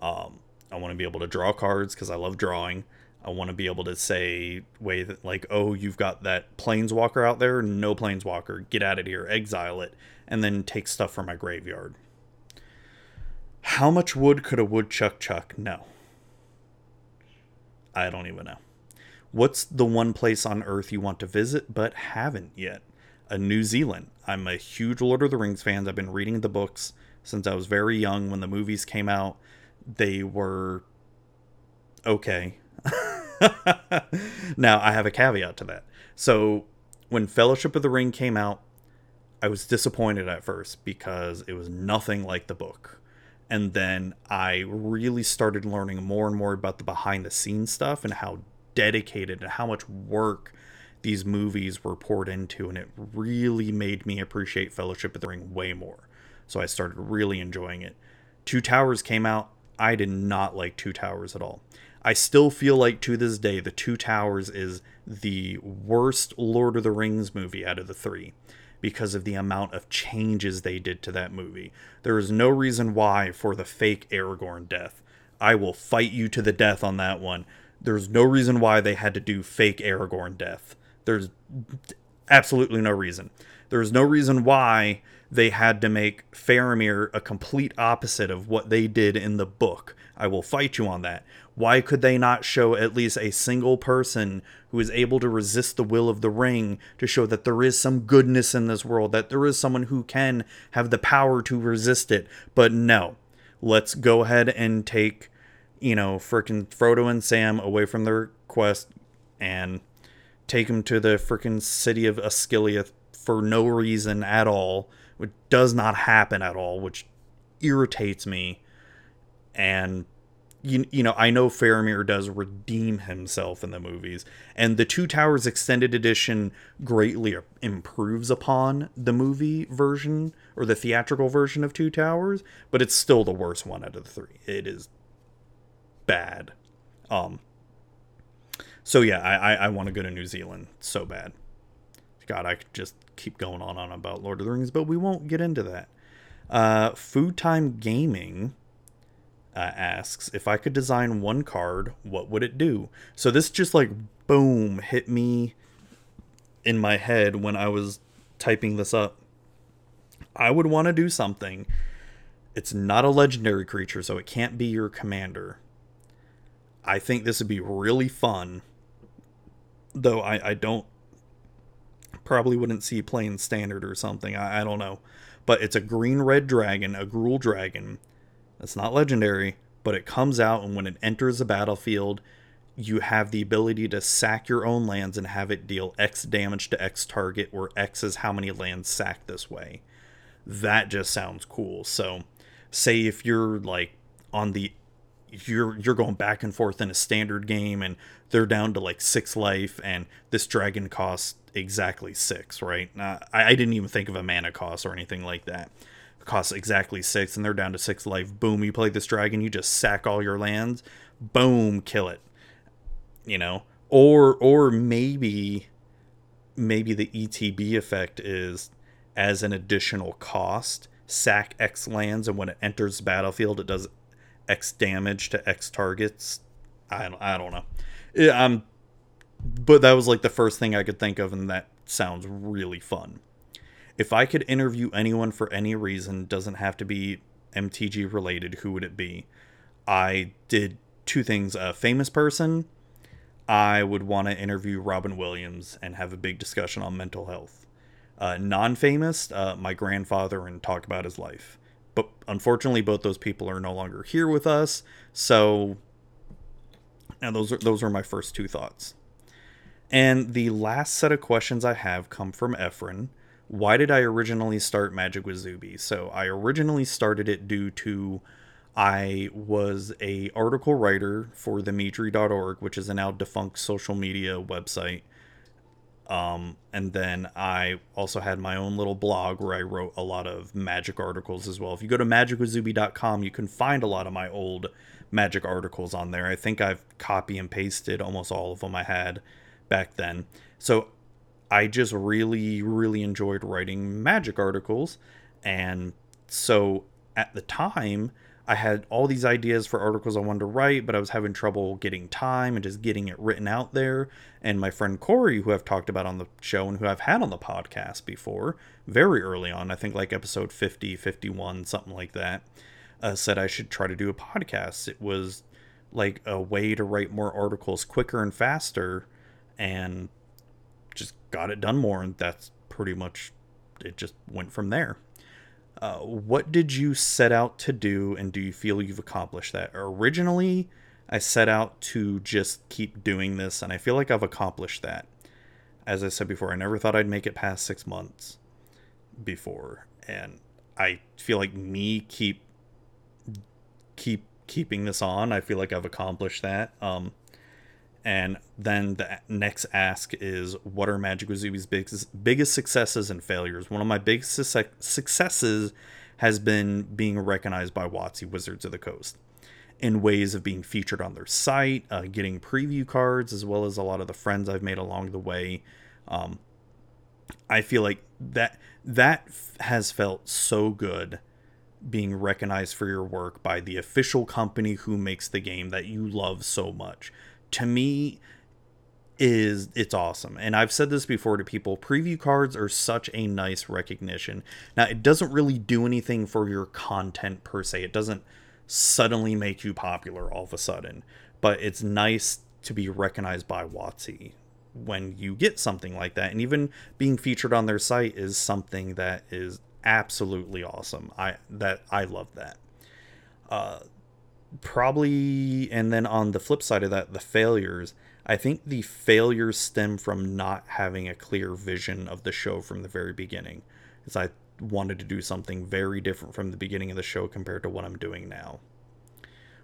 Um, I want to be able to draw cards because I love drawing. I want to be able to say, way that like, oh, you've got that planeswalker out there. No planeswalker. Get out of here. Exile it, and then take stuff from my graveyard. How much wood could a woodchuck chuck? No. I don't even know. What's the one place on Earth you want to visit but haven't yet? A New Zealand. I'm a huge Lord of the Rings fan. I've been reading the books since I was very young. When the movies came out, they were okay. now, I have a caveat to that. So, when Fellowship of the Ring came out, I was disappointed at first because it was nothing like the book. And then I really started learning more and more about the behind the scenes stuff and how dedicated and how much work these movies were poured into. And it really made me appreciate Fellowship of the Ring way more. So I started really enjoying it. Two Towers came out. I did not like Two Towers at all. I still feel like to this day, The Two Towers is the worst Lord of the Rings movie out of the three because of the amount of changes they did to that movie. There is no reason why for the fake Aragorn death. I will fight you to the death on that one. There's no reason why they had to do fake Aragorn death. There's absolutely no reason. There's no reason why they had to make Faramir a complete opposite of what they did in the book. I will fight you on that. Why could they not show at least a single person who is able to resist the will of the ring to show that there is some goodness in this world, that there is someone who can have the power to resist it? But no. Let's go ahead and take, you know, frickin' Frodo and Sam away from their quest and take them to the frickin' city of Osgiliath for no reason at all, which does not happen at all, which irritates me. And you, you know, I know Faramir does redeem himself in the movies, and the Two Towers extended edition greatly improves upon the movie version or the theatrical version of Two Towers, but it's still the worst one out of the three. It is bad. Um. So yeah, I I, I want to go to New Zealand so bad. God, I could just keep going on on about Lord of the Rings, but we won't get into that. Uh, Food Time Gaming uh, asks if I could design one card, what would it do? So this just like boom hit me in my head when I was typing this up. I would want to do something. It's not a legendary creature, so it can't be your commander. I think this would be really fun, though I, I don't probably wouldn't see playing standard or something. I, I don't know. But it's a green red dragon, a Gruul dragon. That's not legendary, but it comes out, and when it enters the battlefield, you have the ability to sack your own lands and have it deal X damage to X target, where X is how many lands sacked this way. That just sounds cool. So, say if you're like on the you're you're going back and forth in a standard game and they're down to like six life and this dragon costs exactly six right uh, I, I didn't even think of a mana cost or anything like that costs exactly six and they're down to six life boom you play this dragon you just sack all your lands boom kill it you know or or maybe maybe the etb effect is as an additional cost sack X lands, and when it enters battlefield, it does X damage to X targets. I don't, I don't know. Yeah, I'm, but that was like the first thing I could think of, and that sounds really fun. If I could interview anyone for any reason, doesn't have to be MTG related, who would it be? I did two things: a famous person. I would want to interview Robin Williams and have a big discussion on mental health. Uh, non-famous, uh, my grandfather, and talk about his life. But unfortunately, both those people are no longer here with us. So, now those are those are my first two thoughts. And the last set of questions I have come from Efren. Why did I originally start Magic with Zuby? So I originally started it due to I was a article writer for the Meadry.org, which is a now defunct social media website. Um, and then I also had my own little blog where I wrote a lot of magic articles as well. If you go to magicwithzuby.com, you can find a lot of my old magic articles on there. I think I've copy and pasted almost all of them I had back then. So I just really, really enjoyed writing magic articles. And so at the time, I had all these ideas for articles I wanted to write, but I was having trouble getting time and just getting it written out there. And my friend Corey, who I've talked about on the show and who I've had on the podcast before, very early on, I think like episode 50, 51, something like that, uh, said I should try to do a podcast. It was like a way to write more articles quicker and faster and got it done more. And that's pretty much it, just went from there. Uh, what did you set out to do, and do you feel you've accomplished that? Originally, I set out to just keep doing this, and I feel like I've accomplished that. As I said before, I never thought I'd make it past six months before, and I feel like me keep keep keeping this on. I feel like I've accomplished that. Um, and then the next ask is what are Magic with Zuby's biggest, biggest successes and failures? One of my biggest successes has been being recognized by WotC Wizards of the Coast in ways of being featured on their site, uh, getting preview cards, as well as a lot of the friends I've made along the way. Um, I feel like that that has felt so good being recognized for your work by the official company who makes the game that you love so much to me is it's awesome. And I've said this before to people, preview cards are such a nice recognition. Now, it doesn't really do anything for your content per se. It doesn't suddenly make you popular all of a sudden, but it's nice to be recognized by WotC when you get something like that. And even being featured on their site is something that is absolutely awesome. I that I love that. Uh probably and then on the flip side of that the failures. I think the failures stem from not having a clear vision of the show from the very beginning as i wanted to do something very different from the beginning of the show compared to what i'm doing now.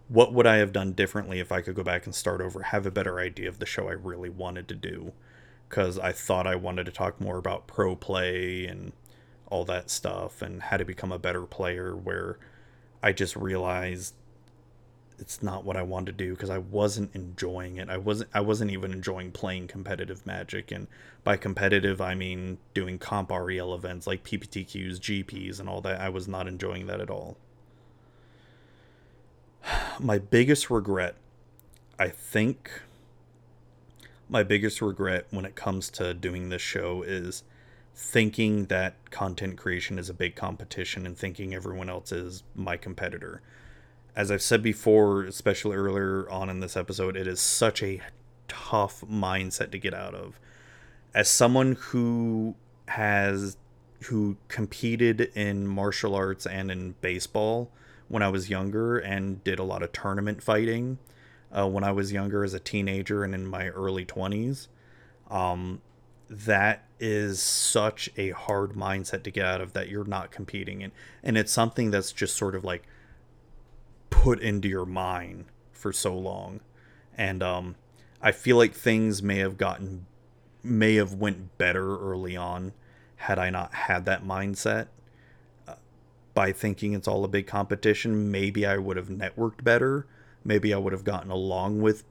What would i have done differently if i could go back and start over have a better idea of the show i really wanted to do? Because i thought i wanted to talk more about pro play and all that stuff and how to become a better player where i just realized it's not what I wanted to do because I wasn't enjoying it. I wasn't I wasn't even enjoying playing competitive Magic, and by competitive I mean doing comp REL events like PPTQs, GPs, and all that. I was not enjoying that at all. My biggest regret, I think, my biggest regret when it comes to doing this show is thinking that content creation is a big competition and thinking everyone else is my competitor as I've said before, especially earlier on in this episode, it is such a tough mindset to get out of. As someone who has who competed in martial arts and in baseball when I was younger and did a lot of tournament fighting uh, when I was younger as a teenager and in my early 20s. Um, that is such a hard mindset to get out of that you're not competing in. And it's something that's just sort of like put into your mind for so long. And um i feel like things may have gotten may have went better early on had i not had that mindset. Uh, by thinking it's all a big competition maybe i would have networked better. Maybe i would have gotten along with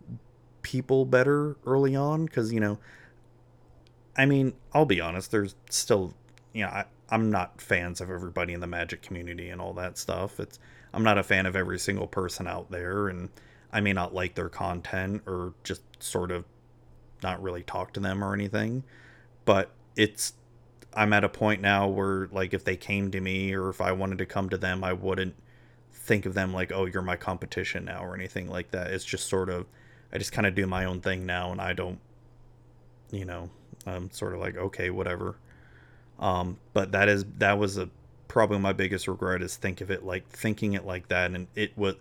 people better early on because you know i mean i'll be honest there's still you know I, I'm not fans of everybody in the magic community and all that stuff. It's I'm not a fan of every single person out there and I may not like their content or just sort of not really talk to them or anything, but it's I'm at a point now where like if they came to me or if I wanted to come to them, I wouldn't think of them like, "Oh, you're my competition now" or anything like that. It's just sort of I just kind of do my own thing now and I don't you know, I'm sort of like, "Okay, whatever." Um, but that is that was a probably my biggest regret is think of it like thinking it like that and it was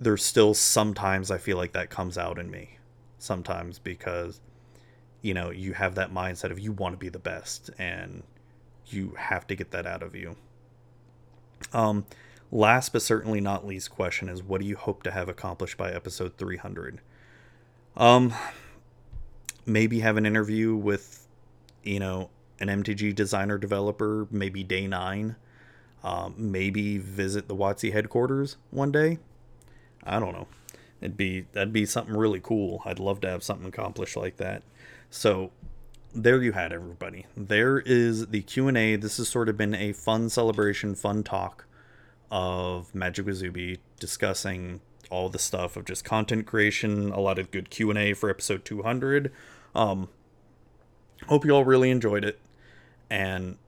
there's still sometimes I feel like that comes out in me. Sometimes because you know you have that mindset of you want to be the best and you have to get that out of you. Um last but certainly not least question is what do you hope to have accomplished by episode 300 um maybe have an interview with you know an mtg designer developer maybe day nine um, maybe visit the WotC headquarters one day i don't know it'd be that'd be something really cool i'd love to have something accomplished like that so there you had everybody. There is the Q&A. This has sort of been a fun celebration, fun talk of Magic with Zuby discussing all the stuff of just content creation, a lot of good Q&A for episode 200. Um hope you all really enjoyed it. And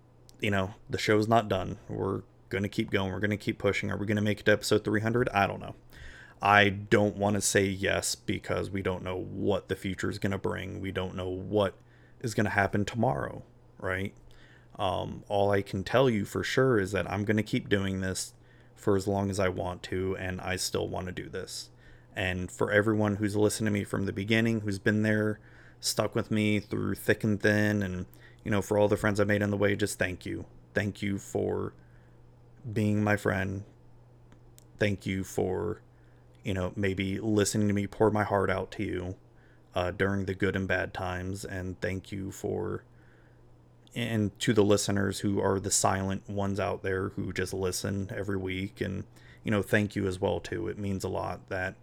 you know, the show's not done. We're going to keep going. We're going to keep pushing. Are we going to make it to episode 300? I don't know. I don't want to say yes because we don't know what the future is going to bring. We don't know what is going to happen tomorrow, right? Um, all I can tell you for sure is that I'm going to keep doing this for as long as I want to, and I still want to do this. And for everyone who's listened to me from the beginning, who's been there, stuck with me through thick and thin, and you know, for all the friends I made on the way, just thank you. Thank you for being my friend. Thank you for you know, maybe listening to me pour my heart out to you uh, during the good and bad times. And thank you for, and to the listeners who are the silent ones out there who just listen every week. And, you know, thank you as well, too. It means a lot that,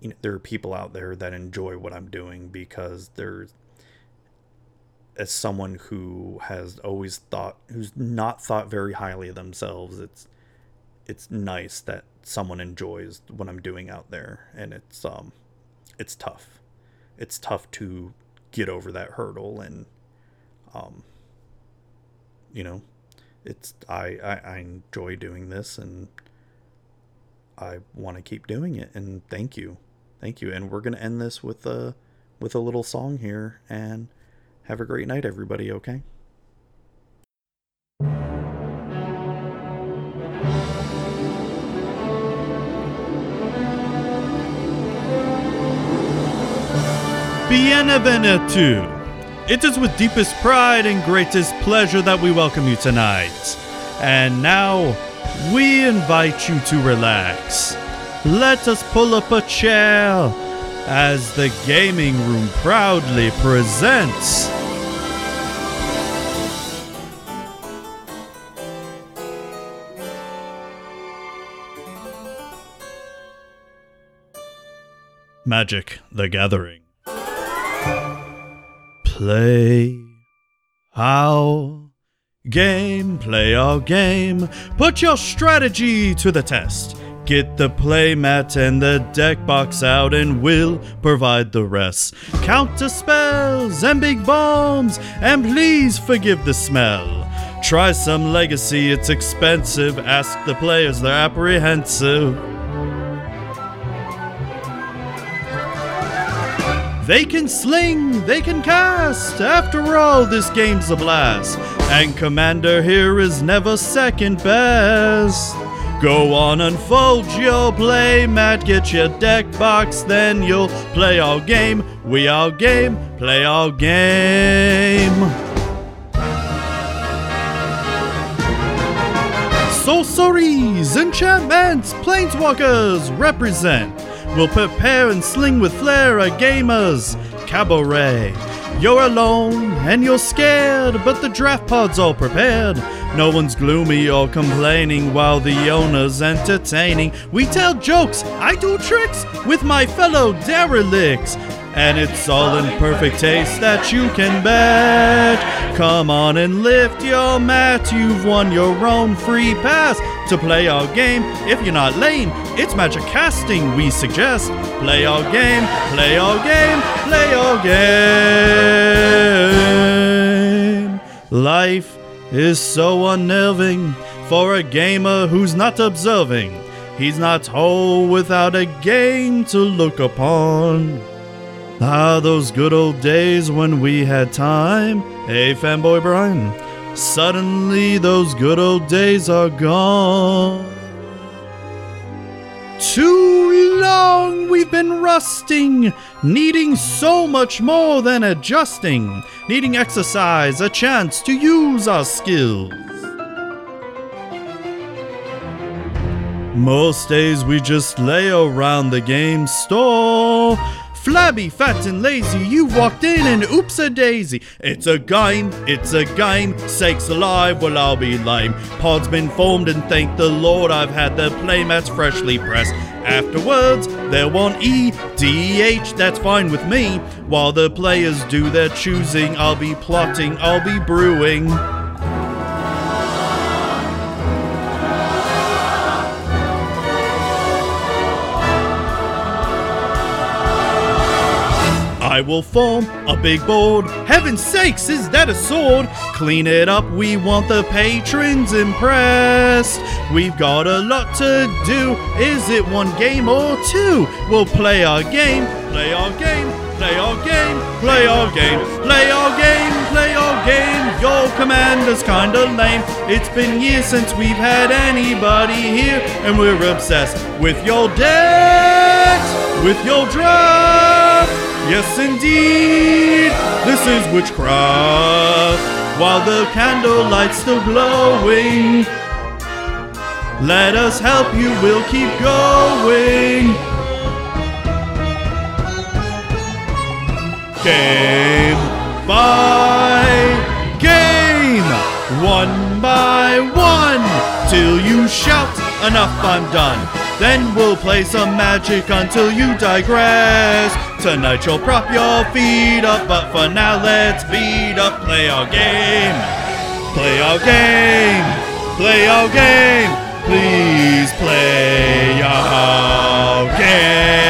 you know, there are people out there that enjoy what I'm doing because there's, as someone who has always thought, who's not thought very highly of themselves, it's, it's nice that someone enjoys what I'm doing out there and it's um it's tough. It's tough to get over that hurdle and um you know it's I, I, I enjoy doing this and I want to keep doing it and thank you. Thank you. And we're gonna end this with a with a little song here and have a great night everybody, okay? Bienvenido. It is with deepest pride and greatest pleasure that we welcome you tonight. And now, we invite you to relax. Let us pull up a chair as the gaming room proudly presents. Magic the Gathering. Play our game, play our game. Put your strategy to the test. Get the playmat and the deck box out, and we'll provide the rest. Counter spells and big bombs, and please forgive the smell. Try some legacy, it's expensive. Ask the players, they're apprehensive. They can sling, they can cast. After all, this game's a blast. And Commander here is never second best. Go on, unfold your play mat, get your deck box, then you'll play our game. We our game, play our game. Sorceries, enchantments, planeswalkers represent. We'll prepare and sling with flair a gamer's cabaret. You're alone and you're scared, but the draft pod's all prepared. No one's gloomy or complaining while the owner's entertaining. We tell jokes, I do tricks with my fellow derelicts. And it's all in perfect taste that you can bet. Come on and lift your mat, you've won your own free pass to play our game. If you're not lame, it's magic casting we suggest. Play our game, play our game, play our game. Life is so unnerving for a gamer who's not observing. He's not whole without a game to look upon. Ah, those good old days when we had time. Hey, fanboy Brian. Suddenly, those good old days are gone. Too long we've been rusting, needing so much more than adjusting, needing exercise, a chance to use our skills. Most days we just lay around the game store. Flabby, fat, and lazy, you walked in and oops a daisy. It's a game, it's a game, sakes alive, well I'll be lame. Pod's been formed and thank the Lord I've had the playmats freshly pressed. Afterwards, they'll want E, D, H, that's fine with me. While the players do their choosing, I'll be plotting, I'll be brewing. I will form a big board. Heaven's sakes, is that a sword? Clean it up, we want the patrons impressed. We've got a lot to do. Is it one game or two? We'll play our game, play our game, play our game, play our game, play our game, play our game. Your commander's kinda lame. It's been years since we've had anybody here, and we're obsessed with your decks, with your draft. Yes, indeed, this is witchcraft. While the candlelight's still glowing, let us help you, we'll keep going. Game by game, one by one, till you shout, enough, I'm done. Then we'll play some magic until you digress. Tonight you'll prop your feet up, but for now let's beat up. Play our game. Play our game. Play our game. Please play our game.